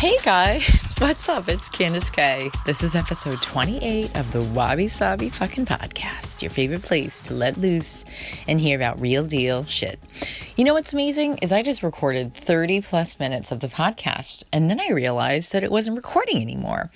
Hey guys, what's up? It's Candice K. This is episode 28 of the Wabi Sabi fucking podcast, your favorite place to let loose and hear about real deal shit. You know what's amazing is I just recorded 30 plus minutes of the podcast and then I realized that it wasn't recording anymore.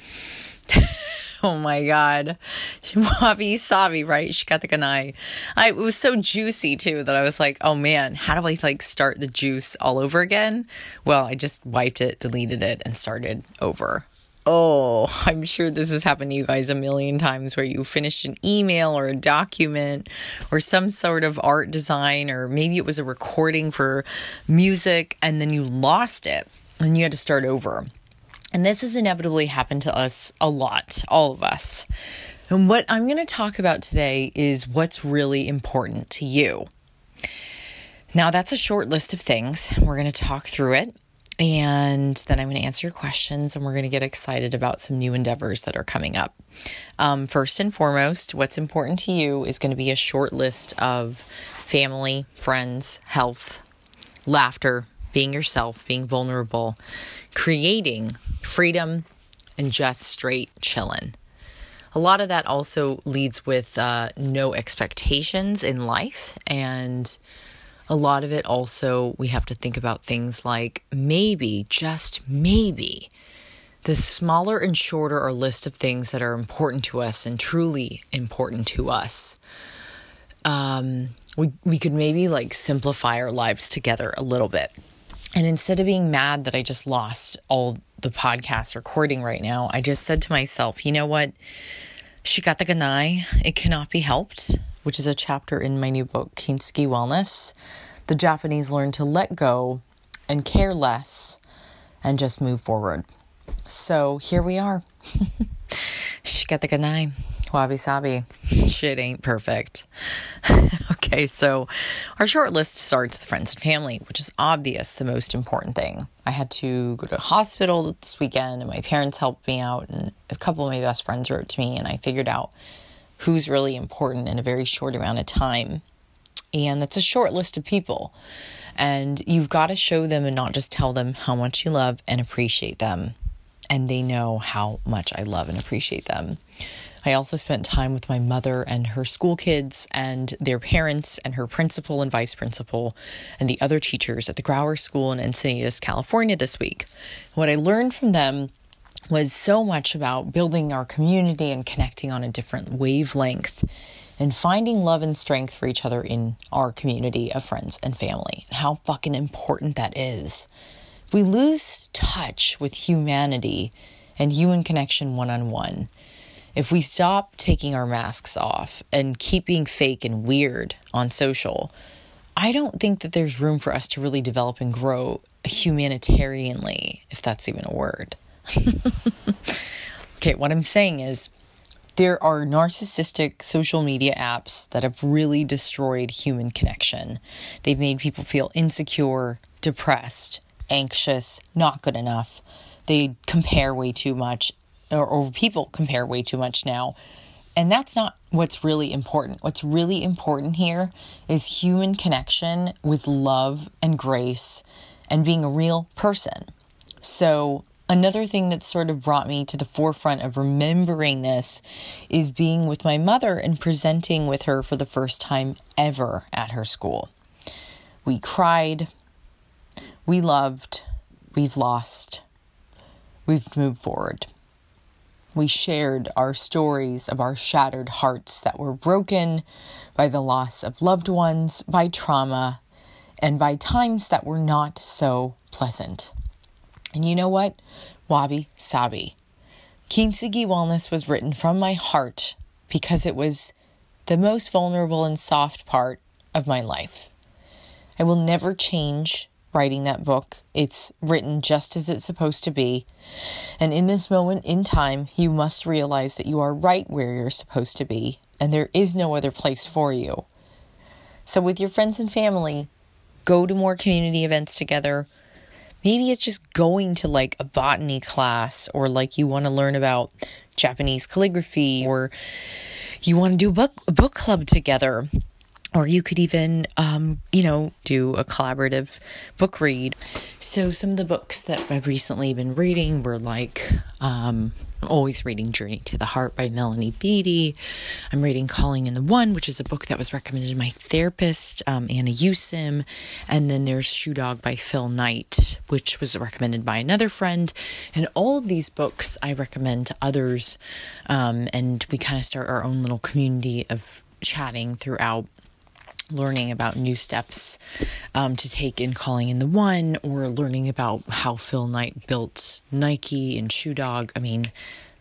Oh my god. Wabi Sabi, right? She got Shikata Ganai. I it was so juicy too that I was like, oh man, how do I like start the juice all over again? Well, I just wiped it, deleted it, and started over. Oh, I'm sure this has happened to you guys a million times where you finished an email or a document or some sort of art design, or maybe it was a recording for music and then you lost it and you had to start over. And this has inevitably happened to us a lot, all of us. And what I'm going to talk about today is what's really important to you. Now, that's a short list of things. We're going to talk through it. And then I'm going to answer your questions and we're going to get excited about some new endeavors that are coming up. Um, first and foremost, what's important to you is going to be a short list of family, friends, health, laughter, being yourself, being vulnerable, creating freedom, and just straight chillin'. A lot of that also leads with uh, no expectations in life. And a lot of it also, we have to think about things like maybe, just maybe, the smaller and shorter our list of things that are important to us and truly important to us. Um, we, we could maybe like simplify our lives together a little bit. And instead of being mad that I just lost all the podcast recording right now, I just said to myself, you know what? Shikata Ganai, it cannot be helped, which is a chapter in my new book, Kintsugi Wellness. The Japanese learn to let go and care less and just move forward. So here we are. Shikata Ganai, wabi sabi. Shit ain't perfect. okay, so our short list starts with friends and family, which is obvious the most important thing. I had to go to hospital this weekend, and my parents helped me out, and a couple of my best friends wrote to me, and I figured out who's really important in a very short amount of time. And that's a short list of people. And you've got to show them and not just tell them how much you love and appreciate them. And they know how much I love and appreciate them. I also spent time with my mother and her school kids and their parents and her principal and vice principal and the other teachers at the Grauer School in Encinitas, California this week. What I learned from them was so much about building our community and connecting on a different wavelength and finding love and strength for each other in our community of friends and family. How fucking important that is. We lose touch with humanity and human connection one on one, if we stop taking our masks off and keep being fake and weird on social, I don't think that there's room for us to really develop and grow humanitarianly, if that's even a word. okay, what I'm saying is there are narcissistic social media apps that have really destroyed human connection. They've made people feel insecure, depressed, anxious, not good enough. They compare way too much or, or people compare way too much now. And that's not what's really important. What's really important here is human connection with love and grace and being a real person. So, another thing that sort of brought me to the forefront of remembering this is being with my mother and presenting with her for the first time ever at her school. We cried, we loved, we've lost, we've moved forward. We shared our stories of our shattered hearts that were broken by the loss of loved ones, by trauma, and by times that were not so pleasant. And you know what? Wabi Sabi. Kintsugi Wellness was written from my heart because it was the most vulnerable and soft part of my life. I will never change writing that book. It's written just as it's supposed to be. And in this moment in time, you must realize that you are right where you're supposed to be, and there is no other place for you. So, with your friends and family, go to more community events together. Maybe it's just going to like a botany class, or like you want to learn about Japanese calligraphy, or you want to do a book, a book club together or you could even, um, you know, do a collaborative book read. So, some of the books that I've recently been reading were like, um, I'm always reading Journey to the Heart by Melody Beattie. I'm reading Calling in the One, which is a book that was recommended to my therapist, um, Anna Usim. And then there's Shoe Dog by Phil Knight, which was recommended by another friend. And all of these books I recommend to others. Um, and we kind of start our own little community of chatting throughout learning about new steps um, to take in calling in the one or learning about how Phil Knight built Nike and Shoe Dog. I mean,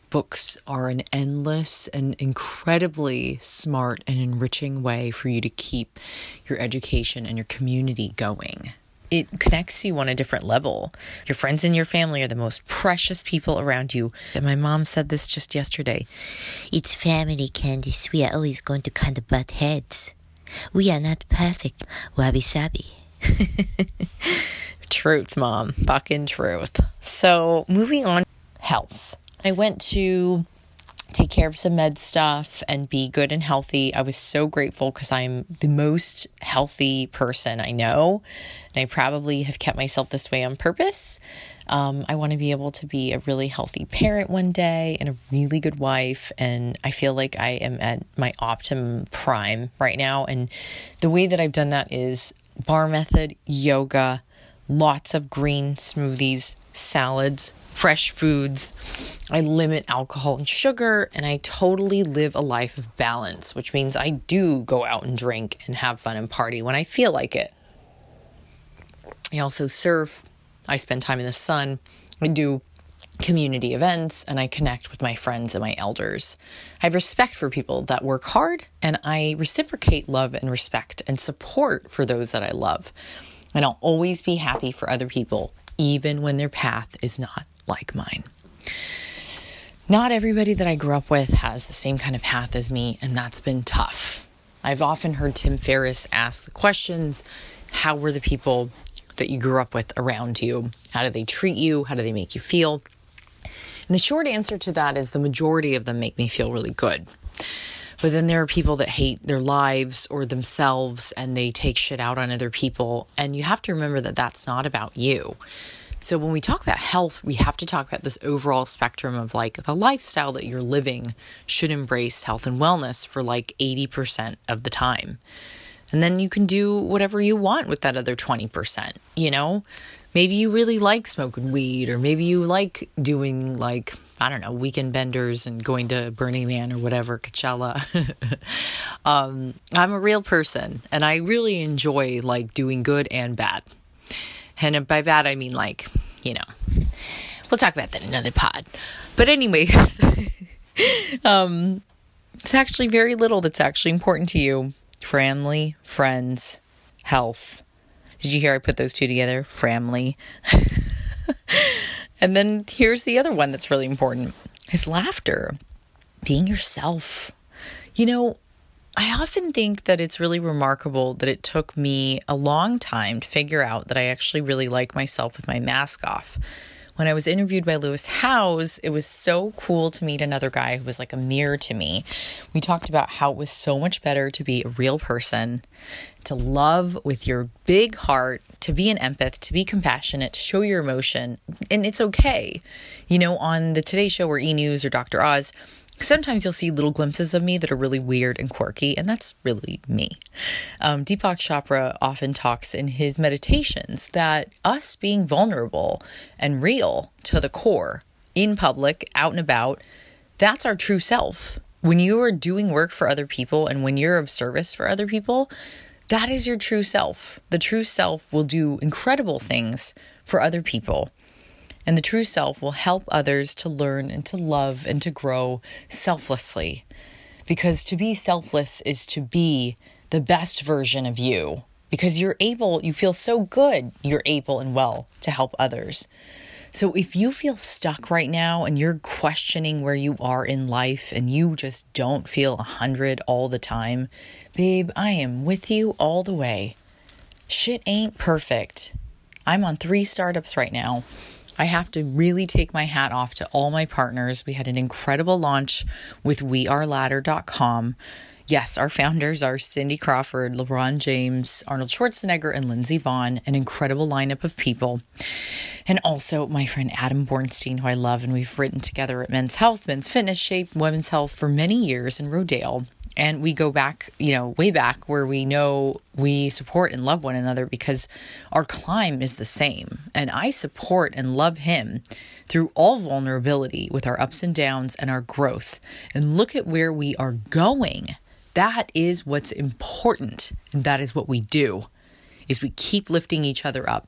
books are an endless and incredibly smart and enriching way for you to keep your education and your community going. It connects you on a different level. Your friends and your family are the most precious people around you. And my mom said this just yesterday. It's family, Candice. We are always going to kind of butt heads. We are not perfect, wabi sabi. truth, mom. Fucking truth. So, moving on, health. I went to take care of some med stuff and be good and healthy. I was so grateful because I'm the most healthy person I know. And I probably have kept myself this way on purpose. Um, I want to be able to be a really healthy parent one day and a really good wife. And I feel like I am at my optimum prime right now. And the way that I've done that is bar method, yoga, lots of green smoothies, salads, fresh foods. I limit alcohol and sugar, and I totally live a life of balance, which means I do go out and drink and have fun and party when I feel like it. I also surf, I spend time in the sun, I do community events, and I connect with my friends and my elders. I have respect for people that work hard, and I reciprocate love and respect and support for those that I love. And I'll always be happy for other people, even when their path is not like mine. Not everybody that I grew up with has the same kind of path as me, and that's been tough. I've often heard Tim Ferriss ask the questions How were the people that you grew up with around you? How do they treat you? How do they make you feel? And the short answer to that is the majority of them make me feel really good. But then there are people that hate their lives or themselves and they take shit out on other people. And you have to remember that that's not about you. So when we talk about health, we have to talk about this overall spectrum of like the lifestyle that you're living should embrace health and wellness for like 80% of the time. And then you can do whatever you want with that other 20%, you know? Maybe you really like smoking weed or maybe you like doing like I don't know, weekend benders and going to Burning Man or whatever, Coachella. um, I'm a real person and I really enjoy like doing good and bad. And by bad, I mean like, you know, we'll talk about that in another pod. But, anyways, um, it's actually very little that's actually important to you family, friends, health. Did you hear I put those two together? Family. And then here's the other one that's really important is laughter, being yourself. You know, I often think that it's really remarkable that it took me a long time to figure out that I actually really like myself with my mask off. When I was interviewed by Lewis Howes, it was so cool to meet another guy who was like a mirror to me. We talked about how it was so much better to be a real person to love with your big heart, to be an empath, to be compassionate, to show your emotion. And it's okay. You know, on the Today Show or E News or Dr. Oz, sometimes you'll see little glimpses of me that are really weird and quirky, and that's really me. Um, Deepak Chopra often talks in his meditations that us being vulnerable and real to the core in public, out and about, that's our true self. When you are doing work for other people and when you're of service for other people, that is your true self. The true self will do incredible things for other people. And the true self will help others to learn and to love and to grow selflessly. Because to be selfless is to be the best version of you. Because you're able, you feel so good, you're able and well to help others. So if you feel stuck right now and you're questioning where you are in life and you just don't feel a 100 all the time, babe, I am with you all the way. Shit ain't perfect. I'm on three startups right now. I have to really take my hat off to all my partners. We had an incredible launch with weareladder.com. Yes, our founders are Cindy Crawford, LeBron James, Arnold Schwarzenegger, and Lindsey Vonn, an incredible lineup of people. And also my friend Adam Bornstein, who I love, and we've written together at Men's Health, Men's Fitness, Shape, Women's Health for many years in Rodale. And we go back, you know, way back where we know we support and love one another because our climb is the same. And I support and love him through all vulnerability with our ups and downs and our growth. And look at where we are going. That is what's important. And that is what we do is we keep lifting each other up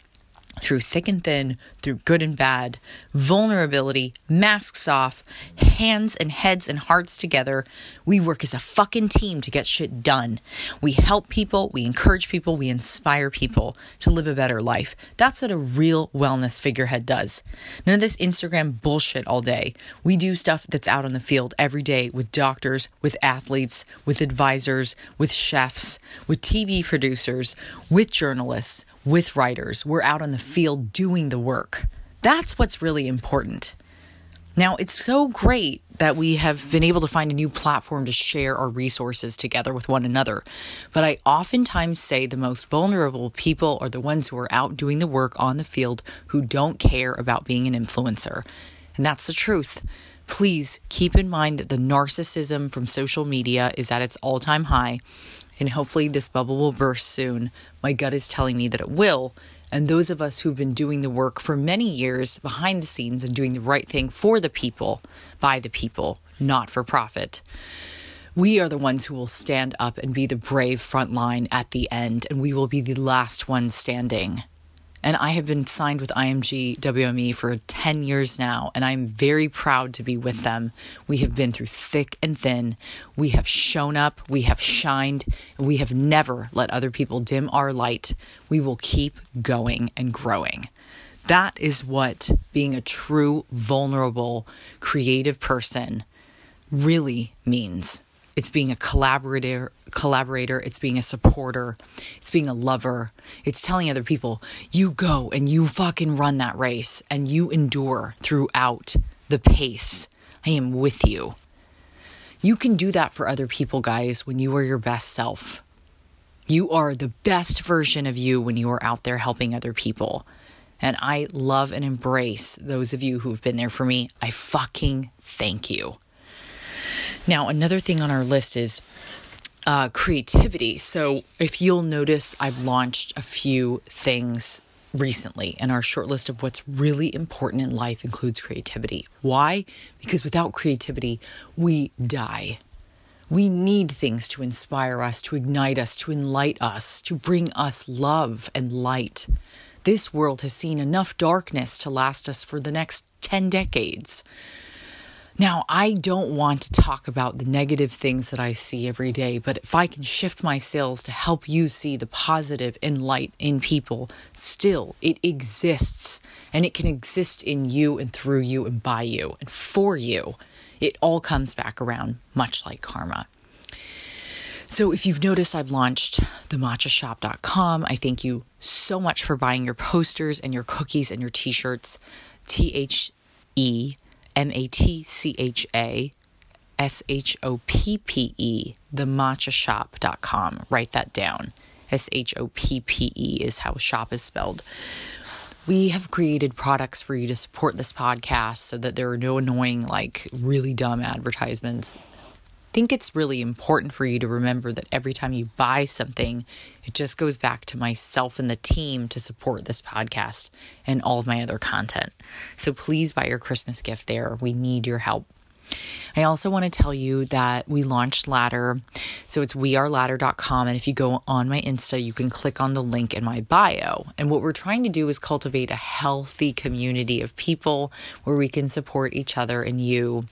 through thick and thin, through good and bad, vulnerability, masks off, hands and heads and hearts together. We work as a fucking team to get shit done. We help people, we encourage people, we inspire people to live a better life. That's what a real wellness figurehead does. None of this Instagram bullshit all day. We do stuff that's out on the field every day with doctors, with athletes, with advisors, with chefs, with TV producers, with journalists, with writers. We're out on the field doing the work. That's what's really important. Now, it's so great that we have been able to find a new platform to share our resources together with one another. But I oftentimes say the most vulnerable people are the ones who are out doing the work on the field who don't care about being an influencer. And that's the truth. Please keep in mind that the narcissism from social media is at its all time high, and hopefully this bubble will burst soon. My gut is telling me that it will. And those of us who've been doing the work for many years behind the scenes and doing the right thing for the people, by the people, not for profit, we are the ones who will stand up and be the brave front line at the end, and we will be the last ones standing. And I have been signed with IMG WME for 10 years now, and I'm very proud to be with them. We have been through thick and thin. We have shown up, we have shined, we have never let other people dim our light. We will keep going and growing. That is what being a true, vulnerable, creative person really means. It's being a collaborator, collaborator, it's being a supporter, it's being a lover. It's telling other people, you go and you fucking run that race and you endure throughout the pace. I am with you. You can do that for other people, guys, when you are your best self. You are the best version of you when you are out there helping other people. And I love and embrace those of you who have been there for me. I fucking thank you. Now, another thing on our list is uh, creativity. So, if you'll notice, I've launched a few things recently, and our short list of what's really important in life includes creativity. Why? Because without creativity, we die. We need things to inspire us, to ignite us, to enlighten us, to bring us love and light. This world has seen enough darkness to last us for the next 10 decades. Now, I don't want to talk about the negative things that I see every day, but if I can shift my sails to help you see the positive in light in people, still it exists and it can exist in you and through you and by you and for you. It all comes back around, much like karma. So, if you've noticed, I've launched thematchashoppe.com. I thank you so much for buying your posters and your cookies and your t shirts. T H E M A T C H A S H O P P E, the thematchashoppe.com. Write that down. S H O P P E is how shop is spelled. We have created products for you to support this podcast so that there are no annoying, like really dumb advertisements. I think it's really important for you to remember that every time you buy something, it just goes back to myself and the team to support this podcast and all of my other content. So please buy your Christmas gift there. We need your help. I also want to tell you that we launched Ladder. So it's weareladder.com. And if you go on my Insta, you can click on the link in my bio. And what we're trying to do is cultivate a healthy community of people where we can support each other and you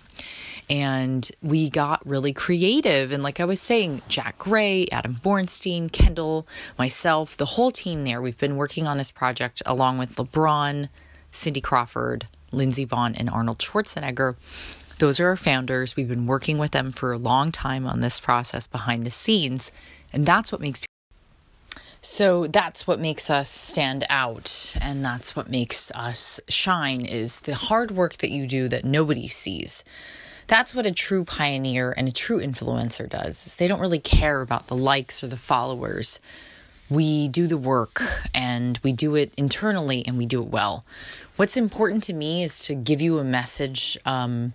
and we got really creative. And like I was saying, Jack Gray, Adam Bornstein, Kendall, myself, the whole team there, we've been working on this project along with LeBron, Cindy Crawford, Lindsey Vonn, and Arnold Schwarzenegger. Those are our founders. We've been working with them for a long time on this process behind the scenes. And that's what makes so that's what makes us stand out and that's what makes us shine is the hard work that you do that nobody sees That's what a true pioneer and a true influencer does. Is they don't really care about the likes or the followers. We do the work and we do it internally and we do it well. What's important to me is to give you a message um,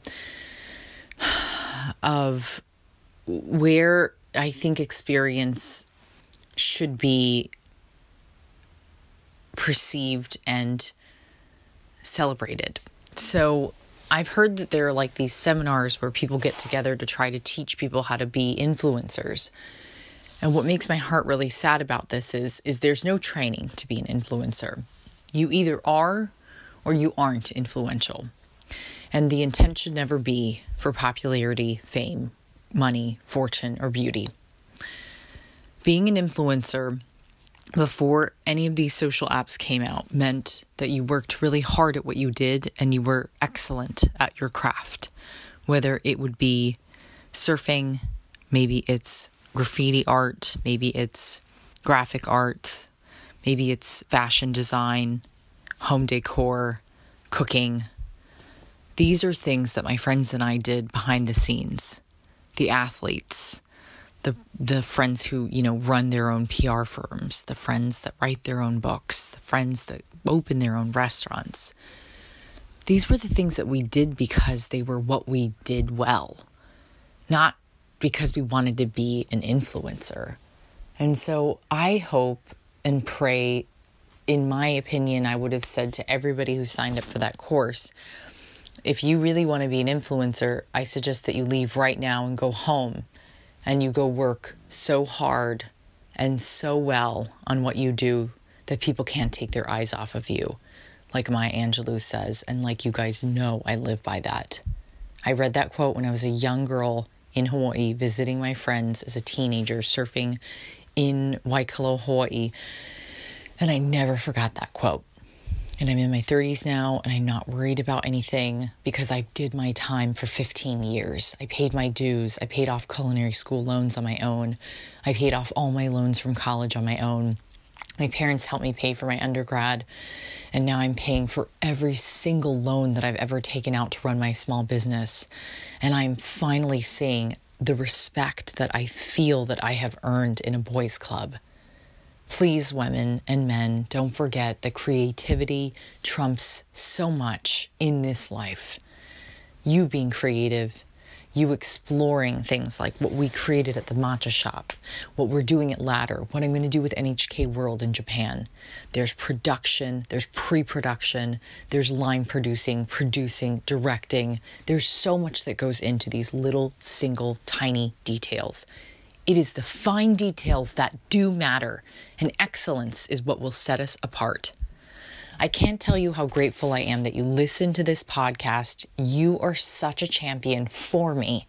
of where I think experience should be perceived and celebrated. So I've heard that there are like these seminars where people get together to try to teach people how to be influencers. And what makes my heart really sad about this is is there's no training to be an influencer. You either are or you aren't influential. And the intent should never be for popularity, fame, money, fortune, or beauty. Being an influencer before any of these social apps came out meant that you worked really hard at what you did and you were excellent at your craft, whether it would be surfing, maybe it's graffiti art, maybe it's graphic arts, maybe it's fashion design, home decor, cooking. These are things that my friends and I did behind the scenes. The athletes, the the friends who you know run their own PR firms, the friends that write their own books, the friends that open their own restaurants. These were the things that we did because they were what we did well, not because we wanted to be an influencer. And so I hope and pray, in my opinion, I would have said to everybody who signed up for that course if you really want to be an influencer, I suggest that you leave right now and go home and you go work so hard and so well on what you do that people can't take their eyes off of you, like Maya Angelou says, and like you guys know, I live by that. I read that quote when I was a young girl in Hawaii visiting my friends as a teenager surfing in Waikoloa, Hawaii, and I never forgot that quote and I'm in my 30s now and I'm not worried about anything because I did my time for 15 years. I paid my dues. I paid off culinary school loans on my own. I paid off all my loans from college on my own. My parents helped me pay for my undergrad. And now I'm paying for every single loan that I've ever taken out to run my small business. And I'm finally seeing the respect that I feel that I have earned in a boys' club. Please, women and men, don't forget that creativity trumps so much in this life. You being creative, you exploring things like what we created at the matcha shop, what we're doing at Ladder, what I'm going to do with NHK World in Japan. There's production, there's pre production, there's line producing, producing, directing. There's so much that goes into these little, single, tiny details. It is the fine details that do matter, and excellence is what will set us apart. I can't tell you how grateful I am that you listen to this podcast. You are such a champion for me.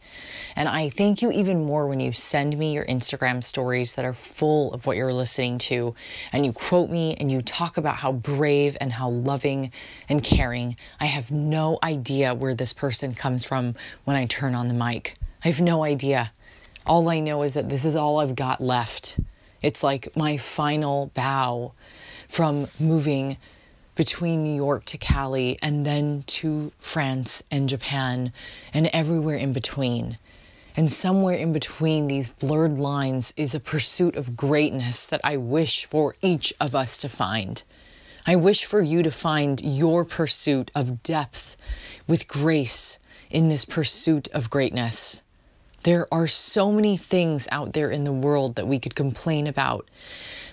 And I thank you even more when you send me your Instagram stories that are full of what you're listening to and you quote me and you talk about how brave and how loving and caring. I have no idea where this person comes from when I turn on the mic. I have no idea. All I know is that this is all I've got left. It's like my final bow from moving between New York to Cali and then to France and Japan and everywhere in between. And somewhere in between these blurred lines is a pursuit of greatness that I wish for each of us to find. I wish for you to find your pursuit of depth with grace in this pursuit of greatness. There are so many things out there in the world that we could complain about,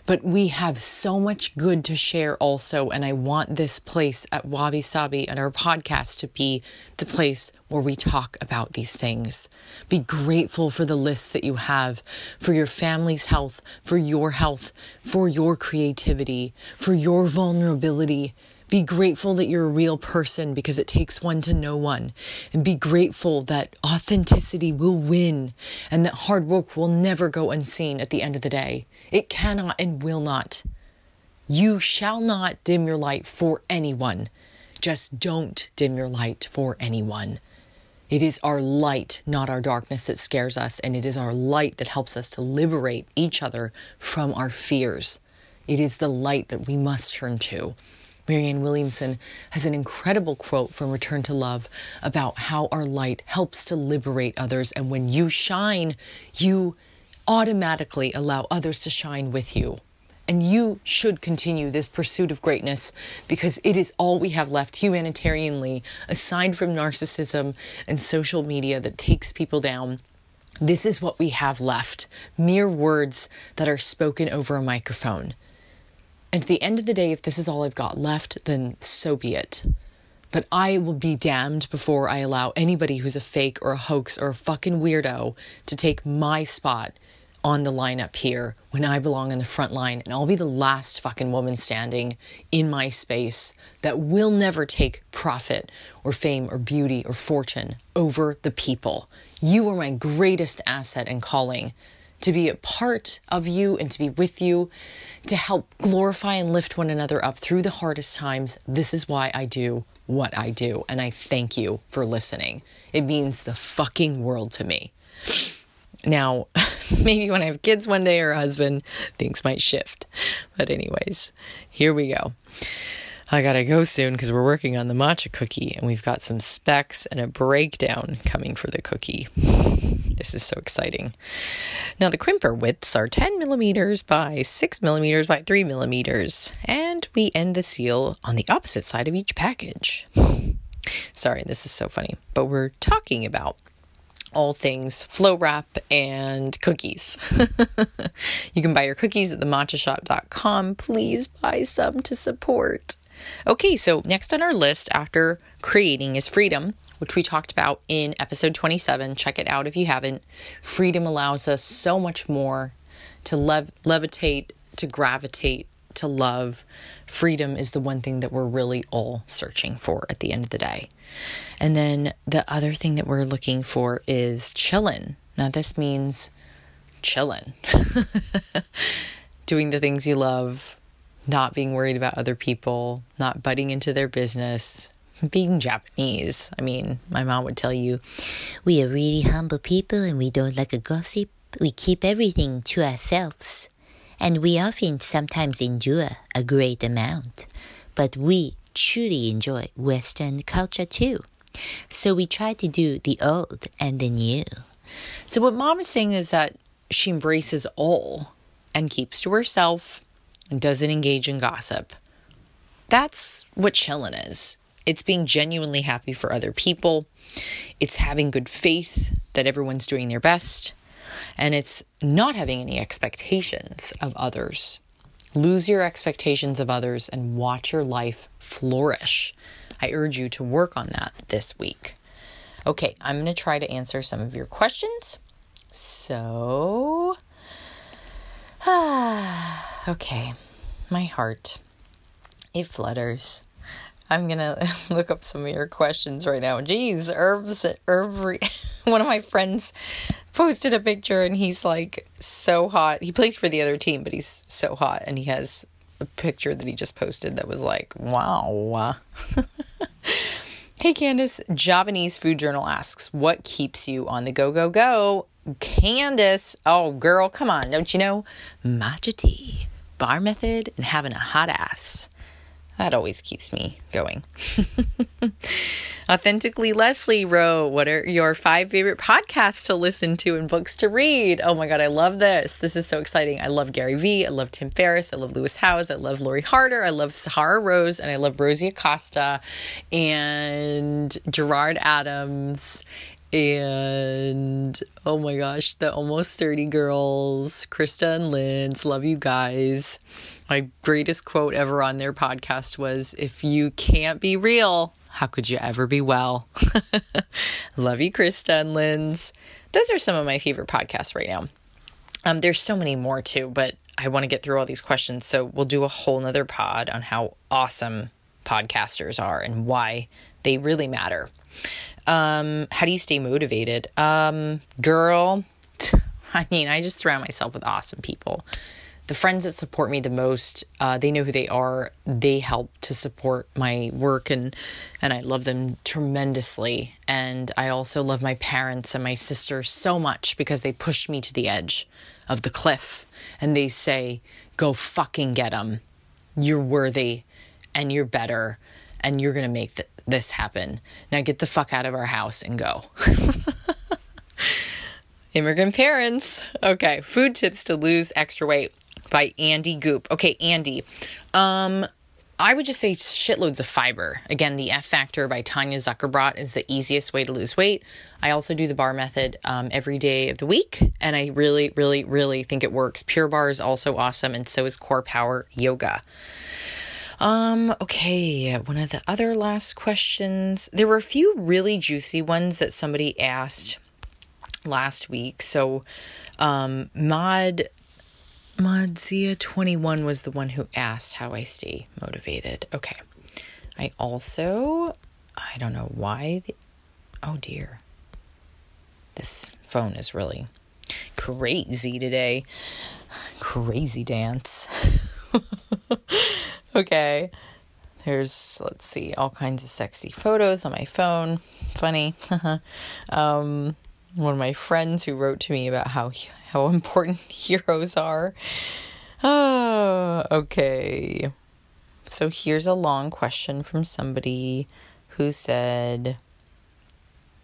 but we have so much good to share also. And I want this place at Wabi Sabi and our podcast to be the place where we talk about these things. Be grateful for the list that you have, for your family's health, for your health, for your creativity, for your vulnerability be grateful that you're a real person because it takes one to know one. And be grateful that authenticity will win and that hard work will never go unseen at the end of the day. It cannot and will not. You shall not dim your light for anyone. Just don't dim your light for anyone. It is our light, not our darkness, that scares us, and it is our light that helps us to liberate each other from our fears. It is the light that we must turn to. Marianne Williamson has an incredible quote from Return to Love about how our light helps to liberate others. And when you shine, you automatically allow others to shine with you. And you should continue this pursuit of greatness because it is all we have left humanitarianly, aside from narcissism and social media that takes people down. This is what we have left mere words that are spoken over a microphone. And at the end of the day, if this is all I've got left, then so be it. But I will be damned before I allow anybody who's a fake or a hoax or a fucking weirdo to take my spot on the lineup here when I belong in the front line. And I'll be the last fucking woman standing in my space that will never take profit or fame or beauty or fortune over the people. You are my greatest asset and calling to be a part of you and to be with you, to help glorify and lift one another up through the hardest times. This is why I do what I do. And I thank you for listening. It means the fucking world to me. Now, maybe when I have kids one day or a husband, things might shift. But, anyways, here we go. I gotta go soon because we're working on the matcha cookie and we've got some specs and a breakdown coming for the cookie. This is so exciting. Now, the crimper widths are 10 millimeters by 6 millimeters by 3 millimeters, and we end the seal on the opposite side of each package. Sorry, this is so funny, but we're talking about all things flow wrap and cookies. you can buy your cookies at thematchashoppe.com. Please buy some to support. Okay, so next on our list after creating is freedom, which we talked about in episode 27. Check it out if you haven't. Freedom allows us so much more to lev- levitate, to gravitate, to love. Freedom is the one thing that we're really all searching for at the end of the day. And then the other thing that we're looking for is chillin'. Now, this means chillin', doing the things you love, not being worried about other people, not butting into their business, being Japanese. I mean, my mom would tell you, We are really humble people and we don't like a gossip. We keep everything to ourselves. And we often sometimes endure a great amount. But we truly enjoy Western culture too. So we try to do the old and the new. So, what mom is saying is that she embraces all and keeps to herself and doesn't engage in gossip. That's what chilling is. It's being genuinely happy for other people. It's having good faith that everyone's doing their best. And it's not having any expectations of others. Lose your expectations of others and watch your life flourish. I urge you to work on that this week. Okay, I'm going to try to answer some of your questions. So, okay, my heart, it flutters. I'm gonna look up some of your questions right now. Geez, Herbs, every one of my friends posted a picture and he's like so hot. He plays for the other team, but he's so hot and he has a picture that he just posted that was like, wow. hey Candice, Javanese Food Journal asks, what keeps you on the go, go, go? Candice, oh girl, come on, don't you know? Matcha tea, bar method, and having a hot ass. That always keeps me going. Authentically Leslie wrote, What are your five favorite podcasts to listen to and books to read? Oh my God, I love this. This is so exciting. I love Gary Vee. I love Tim Ferriss. I love Lewis Howes. I love Lori Harder. I love Sahara Rose. And I love Rosie Acosta and Gerard Adams and oh my gosh, the almost 30 girls, Krista and Linz, love you guys. My greatest quote ever on their podcast was If you can't be real, how could you ever be well? love you, Krista and Linz. Those are some of my favorite podcasts right now. Um, there's so many more too, but I want to get through all these questions. So we'll do a whole nother pod on how awesome podcasters are and why they really matter. Um, how do you stay motivated? Um, girl, I mean, I just surround myself with awesome people. The friends that support me the most, uh, they know who they are. They help to support my work, and and I love them tremendously. And I also love my parents and my sister so much because they pushed me to the edge of the cliff, and they say, "Go fucking get them. You're worthy." and you're better and you're going to make th- this happen. Now get the fuck out of our house and go. Immigrant parents. Okay, food tips to lose extra weight by Andy Goop. Okay, Andy. Um I would just say shitloads of fiber. Again, the F Factor by Tanya Zuckerbrot is the easiest way to lose weight. I also do the bar method um, every day of the week, and I really, really, really think it works. Pure Barre is also awesome, and so is Core Power Yoga. Um, okay, one of the other last questions. There were a few really juicy ones that somebody asked last week. So, um, Mod Modzia21 was the one who asked how I stay motivated. Okay. I also, I don't know why. The, oh dear. This phone is really crazy today. Crazy dance. okay. There's, let's see, all kinds of sexy photos on my phone. Funny. um, one of my friends who wrote to me about how how important heroes are. Oh, okay. So here's a long question from somebody who said,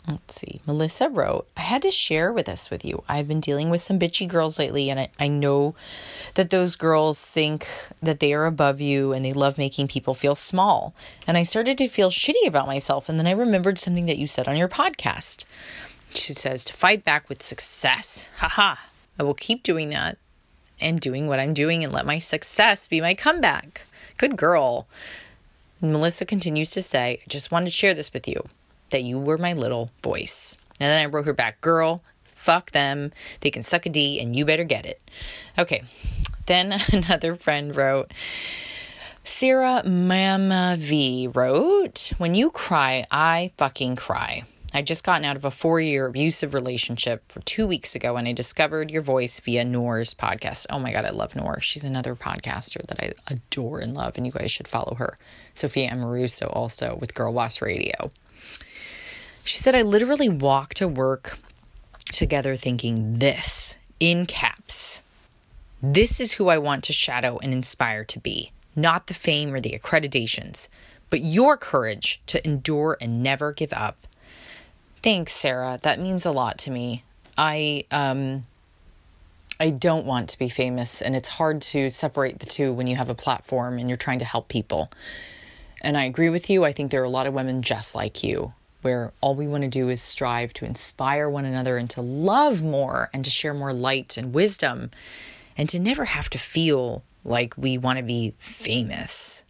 let's see, Melissa wrote, I had to share with this with you. I've been dealing with some bitchy girls lately, and I, I know that those girls think that they are above you and they love making people feel small. And I started to feel shitty about myself, and then I remembered something that you said on your podcast. She says to fight back with success. Haha. I will keep doing that and doing what I'm doing and let my success be my comeback. Good girl. Melissa continues to say, I just wanted to share this with you that you were my little voice. And then I wrote her back, girl, fuck them. They can suck a D and you better get it. Okay. Then another friend wrote, Sarah Mama V wrote, When you cry, I fucking cry. I'd just gotten out of a four year abusive relationship for two weeks ago and I discovered your voice via Noor's podcast. Oh my God, I love Noor. She's another podcaster that I adore and love, and you guys should follow her. Sophia Amoruso, also with Girl Boss Radio. She said, I literally walk to work together thinking this in caps. This is who I want to shadow and inspire to be, not the fame or the accreditations, but your courage to endure and never give up Thanks, Sarah. That means a lot to me. I um I don't want to be famous and it's hard to separate the two when you have a platform and you're trying to help people. And I agree with you. I think there are a lot of women just like you where all we want to do is strive to inspire one another and to love more and to share more light and wisdom and to never have to feel like we want to be famous.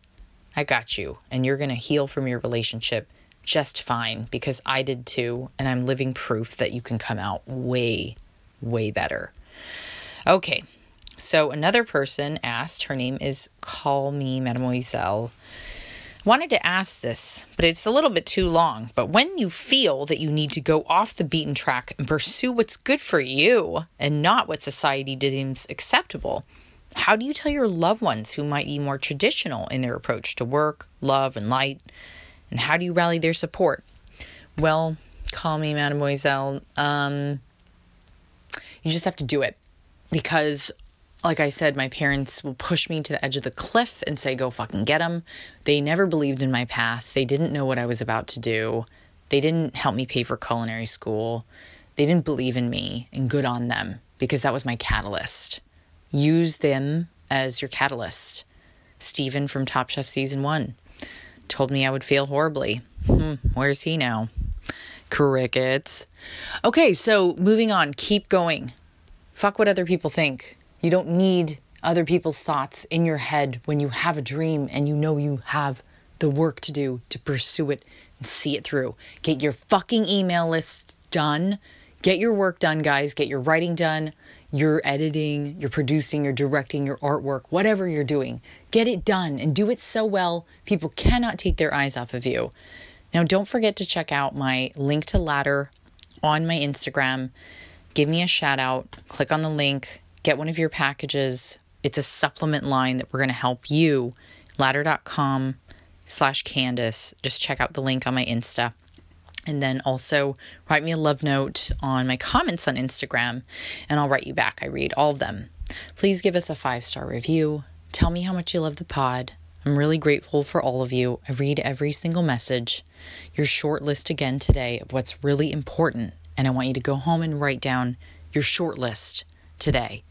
I got you. And you're going to heal from your relationship just fine because I did too, and I'm living proof that you can come out way, way better. Okay, so another person asked, her name is Call Me Mademoiselle. Wanted to ask this, but it's a little bit too long. But when you feel that you need to go off the beaten track and pursue what's good for you and not what society deems acceptable, how do you tell your loved ones who might be more traditional in their approach to work, love, and light? And how do you rally their support? Well, call me mademoiselle. Um, you just have to do it because like I said, my parents will push me to the edge of the cliff and say, go fucking get them. They never believed in my path. They didn't know what I was about to do. They didn't help me pay for culinary school. They didn't believe in me, and good on them because that was my catalyst. Use them as your catalyst. Steven from Top Chef Season 1 told me I would fail horribly. Hmm, where's he now? Crickets. Okay, so moving on, keep going. Fuck what other people think. You don't need other people's thoughts in your head when you have a dream and you know you have the work to do to pursue it and see it through. Get your fucking email list done. Get your work done, guys. Get your writing done you're editing, you're producing, you're directing your artwork, whatever you're doing. Get it done and do it so well, people cannot take their eyes off of you. Now, don't forget to check out my link to Ladder on my Instagram. Give me a shout out, click on the link, get one of your packages. It's a supplement line that we're going to help you. Ladder.com slash Candace. Just check out the link on my Insta. And then also write me a love note on my comments on Instagram, and I'll write you back. I read all of them. Please give us a five star review. Tell me how much you love the pod. I'm really grateful for all of you. I read every single message. Your short list again today of what's really important. And I want you to go home and write down your short list today.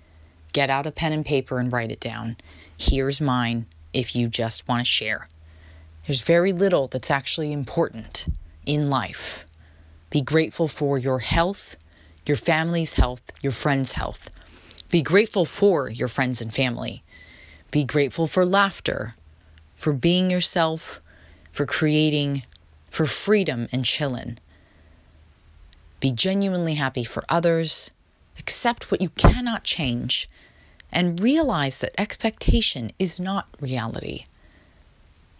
Get out a pen and paper and write it down. Here's mine if you just want to share. There's very little that's actually important in life. Be grateful for your health, your family's health, your friends' health. Be grateful for your friends and family. Be grateful for laughter, for being yourself, for creating, for freedom and chillin'. Be genuinely happy for others. Accept what you cannot change. And realize that expectation is not reality.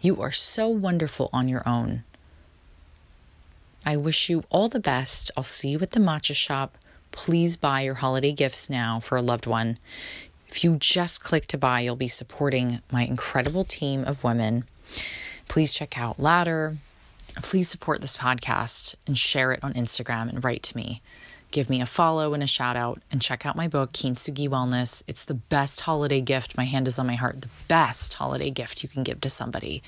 You are so wonderful on your own. I wish you all the best. I'll see you at the matcha shop. Please buy your holiday gifts now for a loved one. If you just click to buy, you'll be supporting my incredible team of women. Please check out Ladder. Please support this podcast and share it on Instagram and write to me. Give me a follow and a shout out and check out my book, Kintsugi Wellness. It's the best holiday gift. My hand is on my heart. The best holiday gift you can give to somebody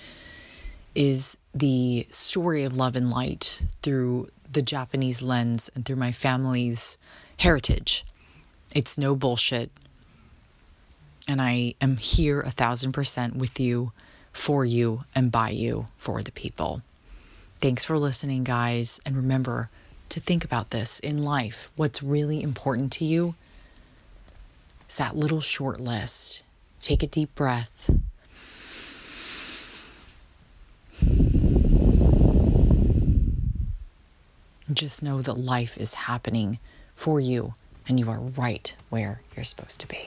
is the story of love and light through the Japanese lens and through my family's heritage. It's no bullshit. And I am here a thousand percent with you, for you, and by you, for the people. Thanks for listening, guys. And remember to think about this in life. What's really important to you is that little short list. Take a deep breath. Just know that life is happening for you and you are right where you're supposed to be.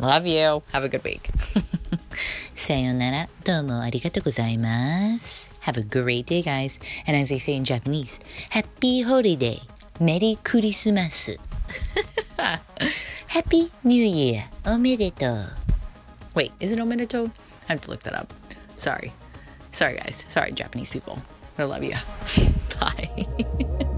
Love you. Have a good week. Sayonara. Domo gozaimasu. Have a great day, guys. And as they say in Japanese, Happy Holiday. Merry Christmas. Happy New Year. Omedetou. Wait, is it omedetou? I have to look that up. Sorry. Sorry, guys. Sorry, Japanese people. I love you. Bye.